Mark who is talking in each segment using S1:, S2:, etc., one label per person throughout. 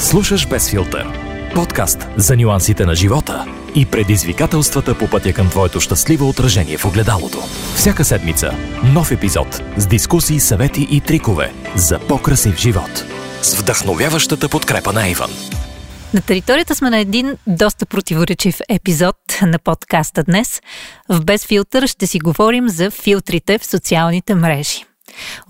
S1: Слушаш без филтър. Подкаст за нюансите на живота и предизвикателствата по пътя към твоето щастливо отражение в огледалото. Всяка седмица нов епизод с дискусии, съвети и трикове за по-красив живот. С вдъхновяващата подкрепа на Иван.
S2: На територията сме на един доста противоречив епизод на подкаста днес. В Без филтър ще си говорим за филтрите в социалните мрежи.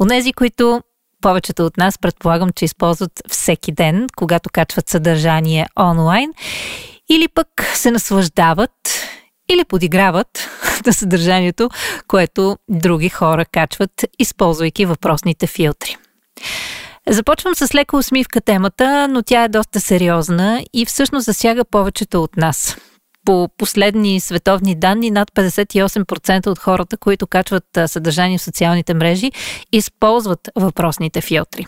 S2: Онези, които повечето от нас предполагам, че използват всеки ден, когато качват съдържание онлайн, или пък се наслаждават или подиграват на съдържанието, което други хора качват, използвайки въпросните филтри. Започвам с лека усмивка темата, но тя е доста сериозна и всъщност засяга повечето от нас. По последни световни данни, над 58% от хората, които качват съдържание в социалните мрежи, използват въпросните филтри.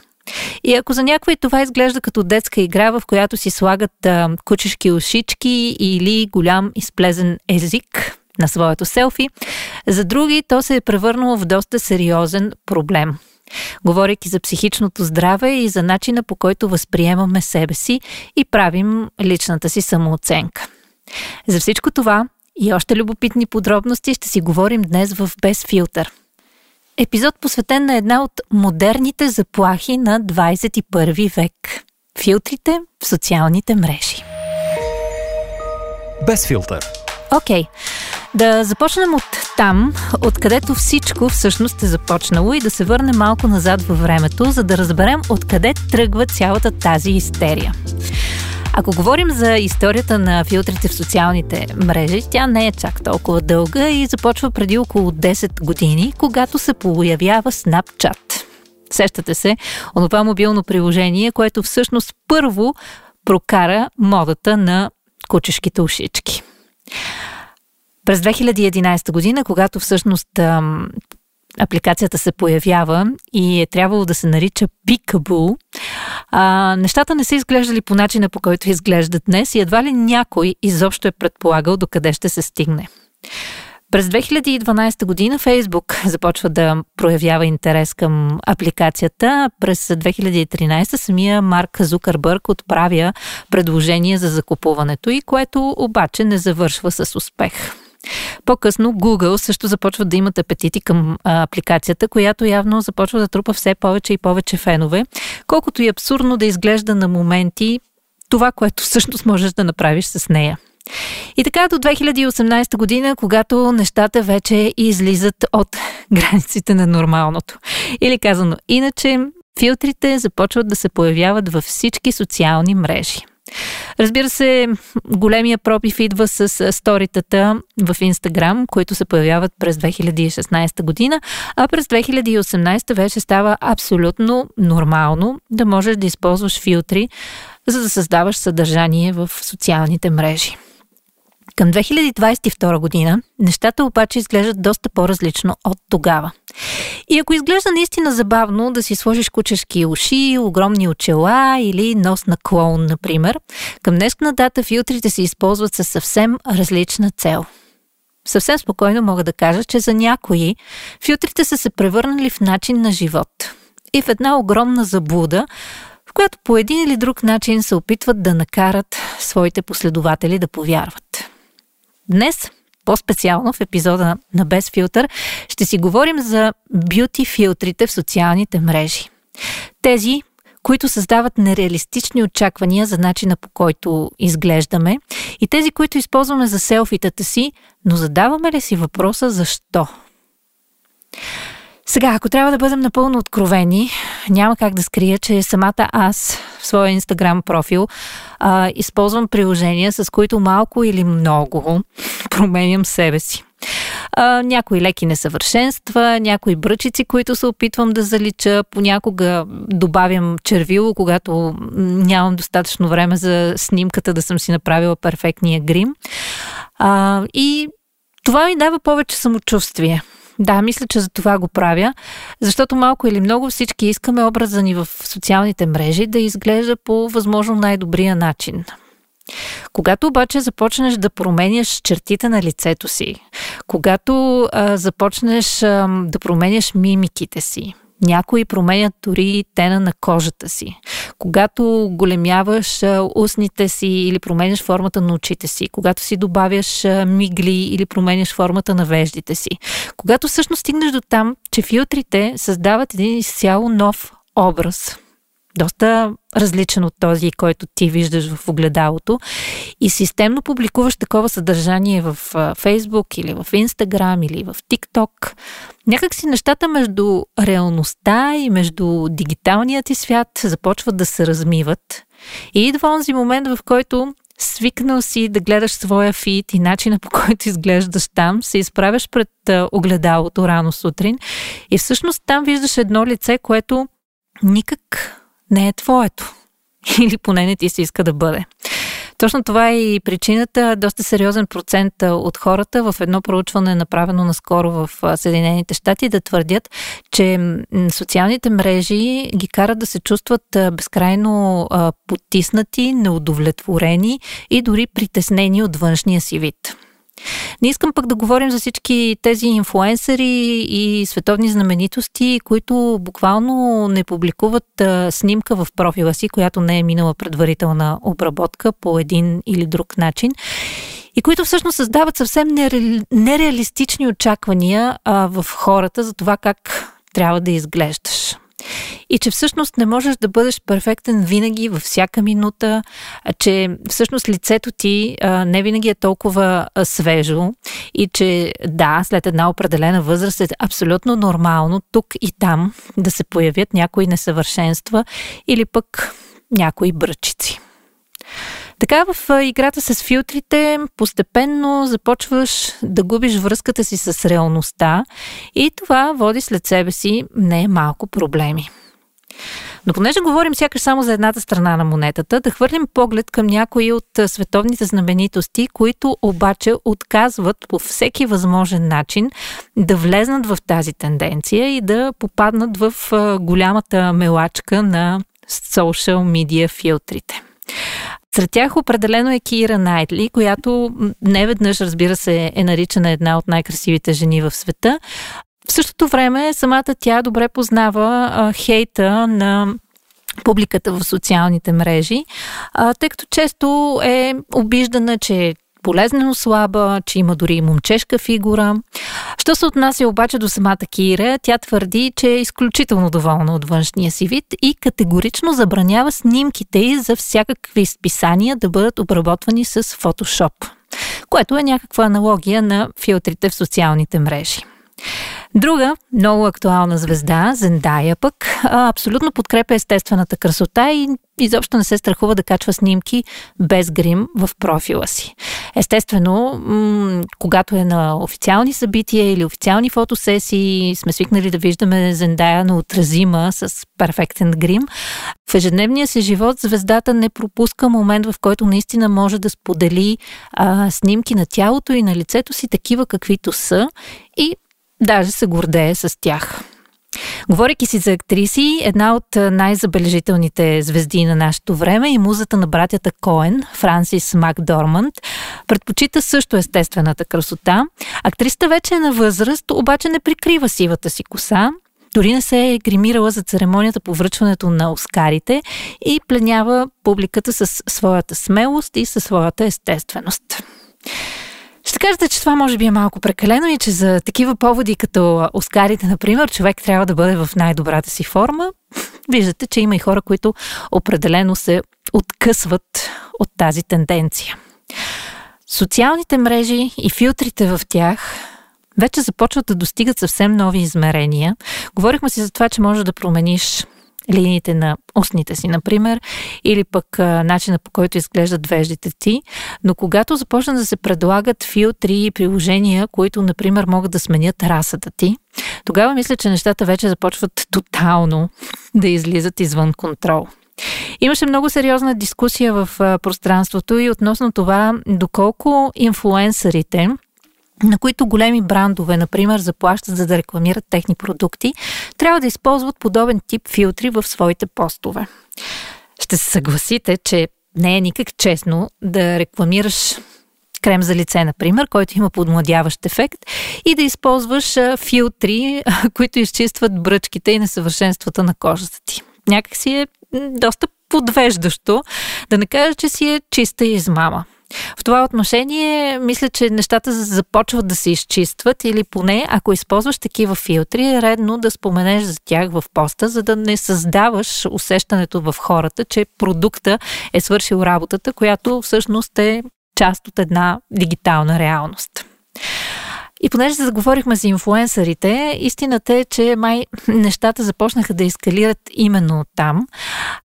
S2: И ако за някой това изглежда като детска игра, в която си слагат а, кучешки ушички или голям изплезен език на своето селфи, за други то се е превърнало в доста сериозен проблем. Говорейки за психичното здраве и за начина по който възприемаме себе си и правим личната си самооценка. За всичко това и още любопитни подробности ще си говорим днес в Без филтър. Епизод посветен на една от модерните заплахи на 21 век – филтрите в социалните мрежи.
S1: Без филтър.
S2: Окей, okay. да започнем от там, откъдето всичко всъщност е започнало и да се върнем малко назад във времето, за да разберем откъде тръгва цялата тази истерия. Ако говорим за историята на филтрите в социалните мрежи, тя не е чак толкова дълга и започва преди около 10 години, когато се появява Snapchat. Сещате се, онова мобилно приложение, което всъщност първо прокара модата на кучешките ушички. През 2011 година, когато всъщност апликацията се появява и е трябвало да се нарича Peekaboo, а, нещата не са изглеждали по начина по който изглеждат днес и едва ли някой изобщо е предполагал до къде ще се стигне. През 2012 година Фейсбук започва да проявява интерес към апликацията. През 2013 самия Марк Зукърбърг отправя предложение за закупуването и което обаче не завършва с успех. По-късно Google също започва да имат апетити към а, апликацията, която явно започва да трупа все повече и повече фенове. Колкото и абсурдно да изглежда на моменти това, което всъщност можеш да направиш с нея. И така до 2018 година, когато нещата вече излизат от границите на нормалното. Или казано иначе, филтрите започват да се появяват във всички социални мрежи. Разбира се, големия пробив идва с сторитата в Инстаграм, които се появяват през 2016 година, а през 2018 вече става абсолютно нормално да можеш да използваш филтри, за да създаваш съдържание в социалните мрежи. Към 2022 година нещата обаче изглеждат доста по-различно от тогава. И ако изглежда наистина забавно да си сложиш кучешки уши, огромни очела или нос на клоун, например, към днескна дата филтрите се използват със съвсем различна цел. Съвсем спокойно мога да кажа, че за някои филтрите са се превърнали в начин на живот и в една огромна заблуда, в която по един или друг начин се опитват да накарат своите последователи да повярват. Днес, по-специално в епизода на Без филтър, ще си говорим за бюти филтрите в социалните мрежи. Тези, които създават нереалистични очаквания за начина по който изглеждаме и тези, които използваме за селфитата си, но задаваме ли си въпроса защо? Сега, ако трябва да бъдем напълно откровени, няма как да скрия, че самата аз в своя инстаграм профил а, използвам приложения, с които малко или много променям себе си. А, някои леки несъвършенства, някои бръчици, които се опитвам да залича, понякога добавям червило, когато нямам достатъчно време за снимката да съм си направила перфектния грим. А, и това ми дава повече самочувствие. Да, мисля, че за това го правя, защото малко или много всички искаме образа ни в социалните мрежи да изглежда по възможно най-добрия начин. Когато обаче започнеш да променяш чертите на лицето си, когато а, започнеш а, да променяш мимиките си, Някои променят дори тена на кожата си. Когато големяваш устните си или променяш формата на очите си, когато си добавяш мигли или променяш формата на веждите си. Когато всъщност стигнеш до там, че филтрите създават един изцяло нов образ – доста различен от този, който ти виждаш в огледалото. И системно публикуваш такова съдържание в Фейсбук или в Инстаграм или в ТикТок, някак си нещата между реалността и между дигиталният ти свят започват да се размиват. И идва онзи момент, в който свикнал си да гледаш своя фит и начина по който изглеждаш там, се изправяш пред огледалото рано сутрин. И всъщност там виждаш едно лице, което никак не е твоето. Или поне не ти се иска да бъде. Точно това е и причината. Доста сериозен процент от хората в едно проучване, направено наскоро в Съединените щати, да твърдят, че социалните мрежи ги карат да се чувстват безкрайно потиснати, неудовлетворени и дори притеснени от външния си вид. Не искам пък да говорим за всички тези инфуенсъри и световни знаменитости, които буквално не публикуват а, снимка в профила си, която не е минала предварителна обработка по един или друг начин и които всъщност създават съвсем нереалистични очаквания а, в хората за това как трябва да изглеждаш и че всъщност не можеш да бъдеш перфектен винаги, във всяка минута, че всъщност лицето ти а, не винаги е толкова а, свежо и че да, след една определена възраст е абсолютно нормално тук и там да се появят някои несъвършенства или пък някои бръчици. Така в играта с филтрите постепенно започваш да губиш връзката си с реалността и това води след себе си не малко проблеми. Но понеже говорим сякаш само за едната страна на монетата, да хвърлим поглед към някои от световните знаменитости, които обаче отказват по всеки възможен начин да влезнат в тази тенденция и да попаднат в голямата мелачка на социал медиа филтрите. Сред тях определено е Кира Найтли, която не веднъж, разбира се, е наричана една от най-красивите жени в света. В същото време самата тя добре познава а, хейта на публиката в социалните мрежи, а, тъй като често е обиждана, че болезнено слаба, че има дори и момчешка фигура. Що се отнася обаче до самата Кира, тя твърди, че е изключително доволна от външния си вид и категорично забранява снимките й за всякакви списания да бъдат обработвани с фотошоп, което е някаква аналогия на филтрите в социалните мрежи. Друга много актуална звезда, Зендая пък, абсолютно подкрепя естествената красота и изобщо не се страхува да качва снимки без грим в профила си. Естествено, когато е на официални събития или официални фотосесии, сме свикнали да виждаме Зендая на отразима с перфектен грим. В ежедневния си живот звездата не пропуска момент, в който наистина може да сподели а, снимки на тялото и на лицето си такива каквито са и Даже се гордее с тях. Говорейки си за актриси, една от най-забележителните звезди на нашето време и музата на братята Коен, Франсис Макдорманд, предпочита също естествената красота. Актрисата вече е на възраст, обаче не прикрива сивата си коса, дори не се е гримирала за церемонията по връчването на Оскарите и пленява публиката с своята смелост и със своята естественост. Ще кажете, че това може би е малко прекалено и че за такива поводи като Оскарите, например, човек трябва да бъде в най-добрата си форма. Виждате, че има и хора, които определено се откъсват от тази тенденция. Социалните мрежи и филтрите в тях вече започват да достигат съвсем нови измерения. Говорихме си за това, че можеш да промениш линиите на устните си, например, или пък начина по който изглеждат веждите ти. Но когато започнат да се предлагат филтри и приложения, които, например, могат да сменят расата ти, тогава мисля, че нещата вече започват тотално да излизат извън контрол. Имаше много сериозна дискусия в пространството и относно това доколко инфлуенсърите на които големи брандове, например, заплащат за да рекламират техни продукти, трябва да използват подобен тип филтри в своите постове. Ще се съгласите, че не е никак честно да рекламираш крем за лице, например, който има подмладяващ ефект, и да използваш филтри, които изчистват бръчките и несъвършенствата на кожата ти. Някак си е доста подвеждащо, да не кажа, че си е чиста измама. В това отношение, мисля, че нещата започват да се изчистват или поне, ако използваш такива филтри, е редно да споменеш за тях в поста, за да не създаваш усещането в хората, че продукта е свършил работата, която всъщност е част от една дигитална реалност. И понеже заговорихме за инфуенсърите, истината е, че май нещата започнаха да ескалират именно там.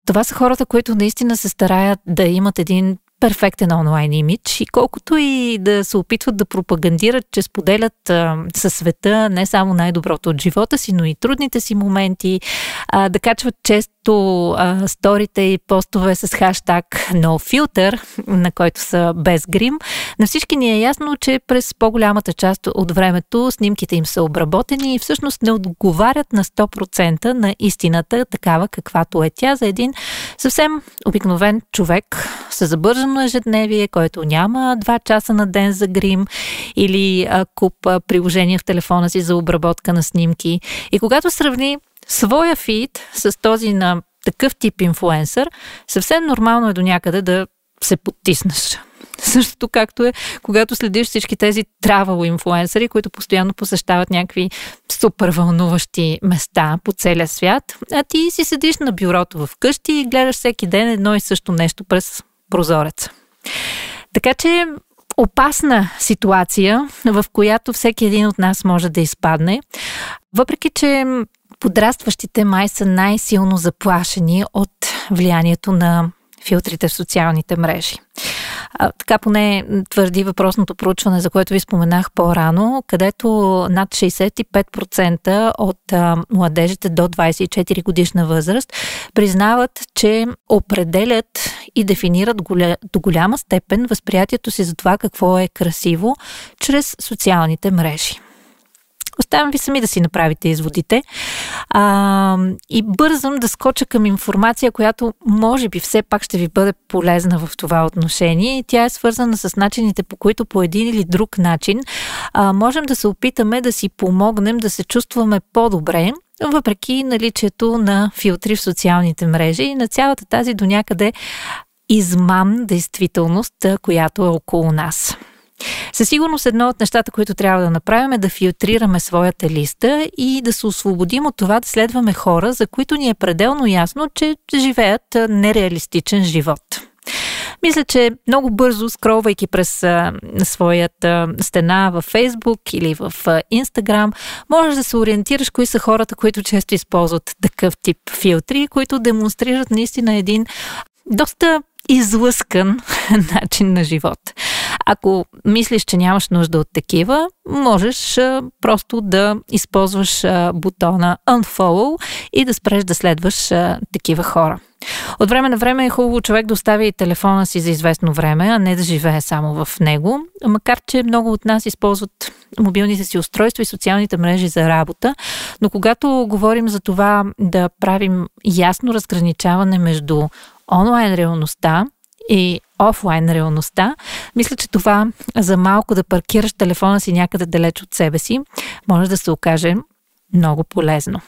S2: Това са хората, които наистина се стараят да имат един перфектен онлайн имидж и колкото и да се опитват да пропагандират, че споделят а, със света не само най-доброто от живота си, но и трудните си моменти, а, да качват често а, сторите и постове с хаштаг NoFilter, на който са без грим, на всички ни е ясно, че през по-голямата част от времето снимките им са обработени и всъщност не отговарят на 100% на истината, такава каквато е тя за един съвсем обикновен човек с забържано на ежедневие, който няма 2 часа на ден за грим или а, куп а, приложения в телефона си за обработка на снимки. И когато сравни своя фид с този на такъв тип инфуенсър, съвсем нормално е до някъде да се потиснеш. Същото както е, когато следиш всички тези travel инфуенсъри, които постоянно посещават някакви супер вълнуващи места по целия свят, а ти си седиш на бюрото в къщи и гледаш всеки ден едно и също нещо през прозорец. Така че опасна ситуация, в която всеки един от нас може да изпадне, въпреки че подрастващите май са най-силно заплашени от влиянието на филтрите в социалните мрежи. А, така поне твърди въпросното проучване, за което ви споменах по-рано, където над 65% от а, младежите до 24 годишна възраст признават, че определят и дефинират голя, до голяма степен възприятието си за това какво е красиво чрез социалните мрежи. Оставям ви сами да си направите изводите. А, и бързам да скоча към информация, която може би все пак ще ви бъде полезна в това отношение. Тя е свързана с начините, по които по един или друг начин а, можем да се опитаме да си помогнем да се чувстваме по-добре въпреки наличието на филтри в социалните мрежи и на цялата тази до някъде измам действителност, която е около нас. Със сигурност едно от нещата, които трябва да направим е да филтрираме своята листа и да се освободим от това да следваме хора, за които ни е пределно ясно, че живеят нереалистичен живот. Мисля, че много бързо, скролвайки през а, своята стена във Фейсбук или в Инстаграм, можеш да се ориентираш кои са хората, които често използват такъв тип филтри, които демонстрират наистина един доста излъскан начин на живот. Ако мислиш, че нямаш нужда от такива, можеш просто да използваш бутона Unfollow и да спреш да следваш такива хора. От време на време е хубаво човек да остави телефона си за известно време, а не да живее само в него, макар че много от нас използват мобилните си устройства и социалните мрежи за работа, но когато говорим за това да правим ясно разграничаване между онлайн реалността и офлайн реалността, мисля, че това за малко да паркираш телефона си някъде далеч от себе си, може да се окаже много полезно.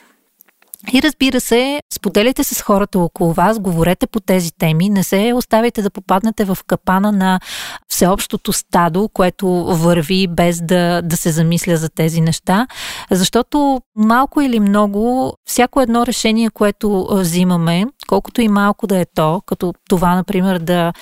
S2: И разбира се, споделяйте с хората около вас, говорете по тези теми, не се оставяйте да попаднете в капана на всеобщото стадо, което върви без да, да се замисля за тези неща, защото малко или много, всяко едно решение, което взимаме, колкото и малко да е то, като това, например, да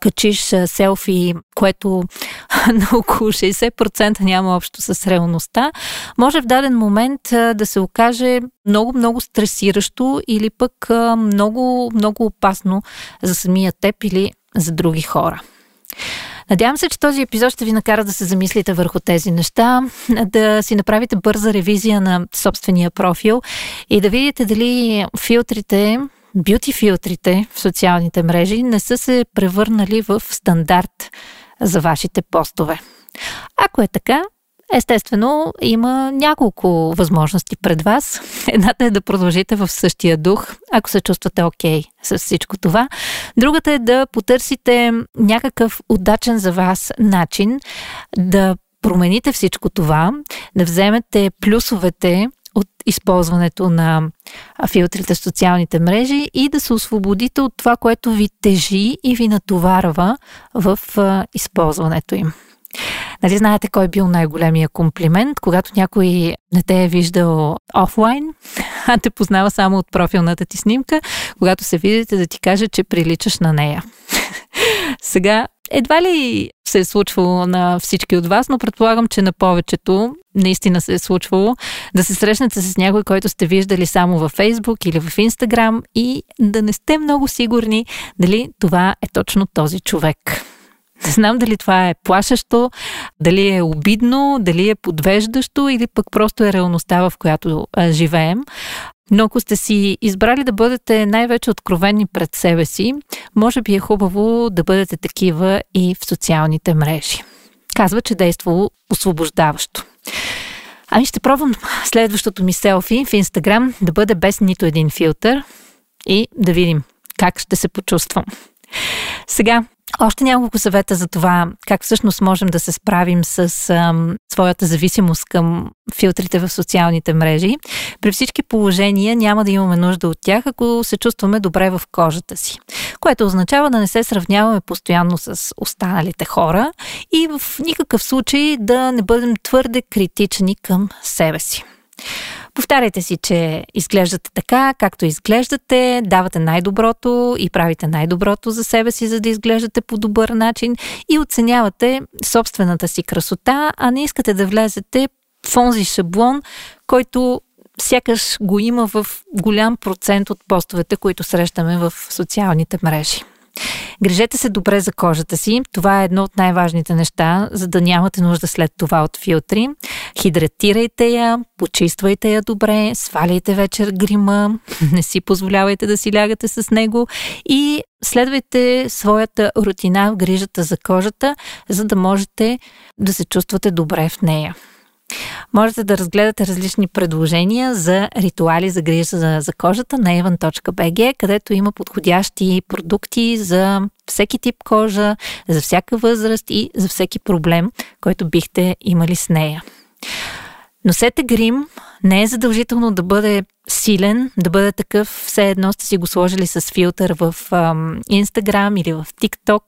S2: качиш селфи, което на около 60% няма общо с реалността, може в даден момент да се окаже много-много стресиращо или пък много, много опасно за самия теб или за други хора. Надявам се, че този епизод ще ви накара да се замислите върху тези неща, да си направите бърза ревизия на собствения профил и да видите дали филтрите, бюти филтрите в социалните мрежи не са се превърнали в стандарт за вашите постове. Ако е така, Естествено, има няколко възможности пред вас. Едната е да продължите в същия дух, ако се чувствате окей okay с всичко това. Другата е да потърсите някакъв удачен за вас начин да промените всичко това, да вземете плюсовете от използването на филтрите в социалните мрежи и да се освободите от това, което ви тежи и ви натоварва в използването им. Нали знаете кой е бил най-големия комплимент, когато някой не те е виждал офлайн, а те познава само от профилната ти снимка, когато се видите да ти каже, че приличаш на нея. Сега, едва ли се е случвало на всички от вас, но предполагам, че на повечето наистина се е случвало да се срещнете с някой, който сте виждали само във Фейсбук или в Инстаграм и да не сте много сигурни дали това е точно този човек. Не знам дали това е плашещо, дали е обидно, дали е подвеждащо или пък просто е реалността, в която живеем. Но ако сте си избрали да бъдете най-вече откровени пред себе си, може би е хубаво да бъдете такива и в социалните мрежи. Казва, че действало освобождаващо. Ами ще пробвам следващото ми селфи в Инстаграм да бъде без нито един филтър и да видим как ще се почувствам. Сега, още няколко съвета за това как всъщност можем да се справим с ам, своята зависимост към филтрите в социалните мрежи. При всички положения няма да имаме нужда от тях, ако се чувстваме добре в кожата си. Което означава да не се сравняваме постоянно с останалите хора и в никакъв случай да не бъдем твърде критични към себе си. Повтаряйте си, че изглеждате така, както изглеждате, давате най-доброто и правите най-доброто за себе си, за да изглеждате по добър начин и оценявате собствената си красота, а не искате да влезете в онзи шаблон, който сякаш го има в голям процент от постовете, които срещаме в социалните мрежи. Грижете се добре за кожата си. Това е едно от най-важните неща, за да нямате нужда след това от филтри. Хидратирайте я, почиствайте я добре, сваляйте вечер грима, не си позволявайте да си лягате с него и следвайте своята рутина в грижата за кожата, за да можете да се чувствате добре в нея. Можете да разгледате различни предложения за ритуали за грижа за, за кожата на evan.bg, където има подходящи продукти за всеки тип кожа, за всяка възраст и за всеки проблем, който бихте имали с нея. Носете грим, не е задължително да бъде силен, да бъде такъв, все едно сте си го сложили с филтър в Инстаграм или в ТикТок.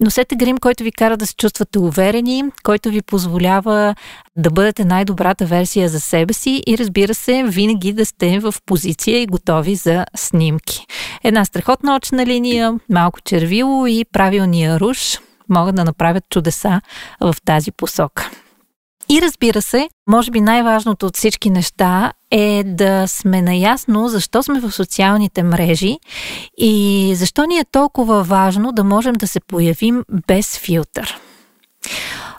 S2: Носете грим, който ви кара да се чувствате уверени, който ви позволява да бъдете най-добрата версия за себе си и разбира се, винаги да сте в позиция и готови за снимки. Една страхотна очна линия, малко червило и правилния руш могат да направят чудеса в тази посока. И разбира се, може би най-важното от всички неща е да сме наясно защо сме в социалните мрежи и защо ни е толкова важно да можем да се появим без филтър.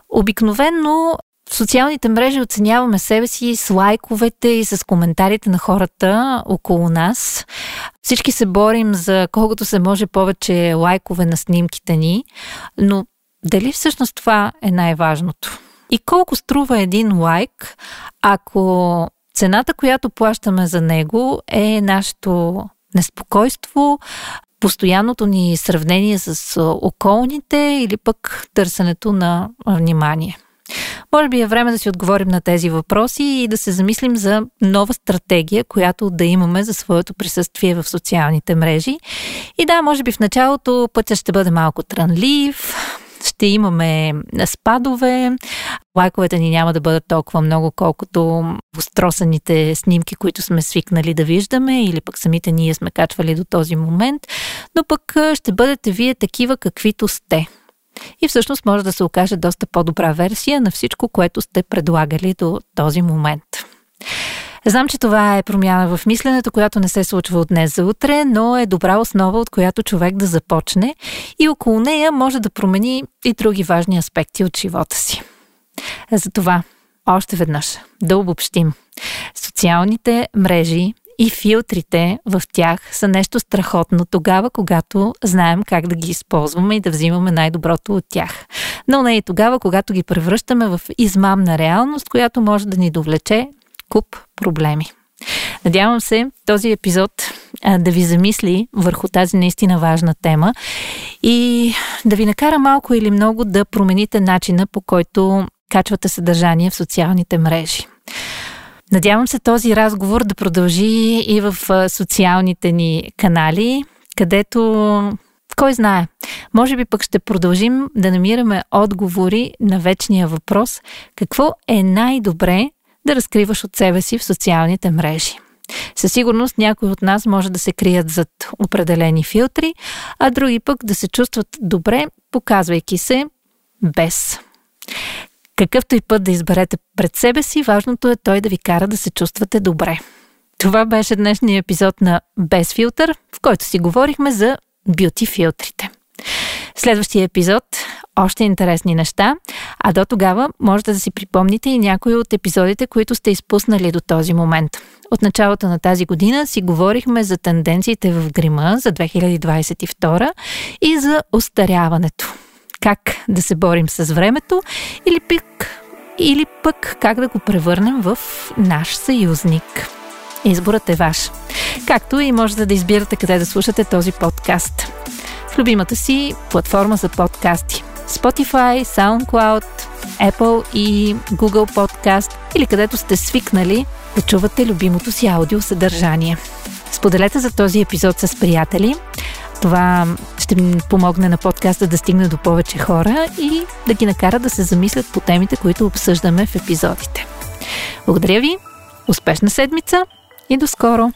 S2: Обикновенно в социалните мрежи оценяваме себе си с лайковете и с коментарите на хората около нас. Всички се борим за колкото се може повече лайкове на снимките ни, но дали всъщност това е най-важното? И колко струва един лайк, ако цената, която плащаме за него е нашето неспокойство, постоянното ни сравнение с околните или пък търсенето на внимание. Може би е време да си отговорим на тези въпроси и да се замислим за нова стратегия, която да имаме за своето присъствие в социалните мрежи. И да, може би в началото пътя ще бъде малко трънлив, ще имаме спадове, лайковете ни няма да бъдат толкова много, колкото устросаните снимки, които сме свикнали да виждаме или пък самите ние сме качвали до този момент, но пък ще бъдете вие такива каквито сте. И всъщност може да се окаже доста по-добра версия на всичко, което сте предлагали до този момент. Знам, че това е промяна в мисленето, която не се случва от днес за утре, но е добра основа, от която човек да започне и около нея може да промени и други важни аспекти от живота си. Затова, още веднъж, да обобщим. Социалните мрежи и филтрите в тях са нещо страхотно тогава, когато знаем как да ги използваме и да взимаме най-доброто от тях. Но не и тогава, когато ги превръщаме в измамна реалност, която може да ни довлече куп проблеми. Надявам се този епизод а, да ви замисли върху тази наистина важна тема и да ви накара малко или много да промените начина по който качвате съдържание в социалните мрежи. Надявам се този разговор да продължи и в социалните ни канали, където кой знае, може би пък ще продължим да намираме отговори на вечния въпрос какво е най-добре да разкриваш от себе си в социалните мрежи. Със сигурност някои от нас може да се крият зад определени филтри, а други пък да се чувстват добре, показвайки се без. Какъвто и път да изберете пред себе си, важното е той да ви кара да се чувствате добре. Това беше днешния епизод на Без филтър, в който си говорихме за бюти филтрите. Следващия епизод още интересни неща, а до тогава можете да си припомните и някои от епизодите, които сте изпуснали до този момент. От началото на тази година си говорихме за тенденциите в грима за 2022 и за остаряването. Как да се борим с времето или пък, или пък как да го превърнем в наш съюзник. Изборът е ваш. Както и можете да избирате къде да слушате този подкаст. В любимата си платформа за подкасти. Spotify, SoundCloud, Apple и Google Podcast или където сте свикнали да чувате любимото си аудио съдържание. Споделете за този епизод с приятели. Това ще ми помогне на подкаста да стигне до повече хора и да ги накара да се замислят по темите, които обсъждаме в епизодите. Благодаря ви, успешна седмица и до скоро!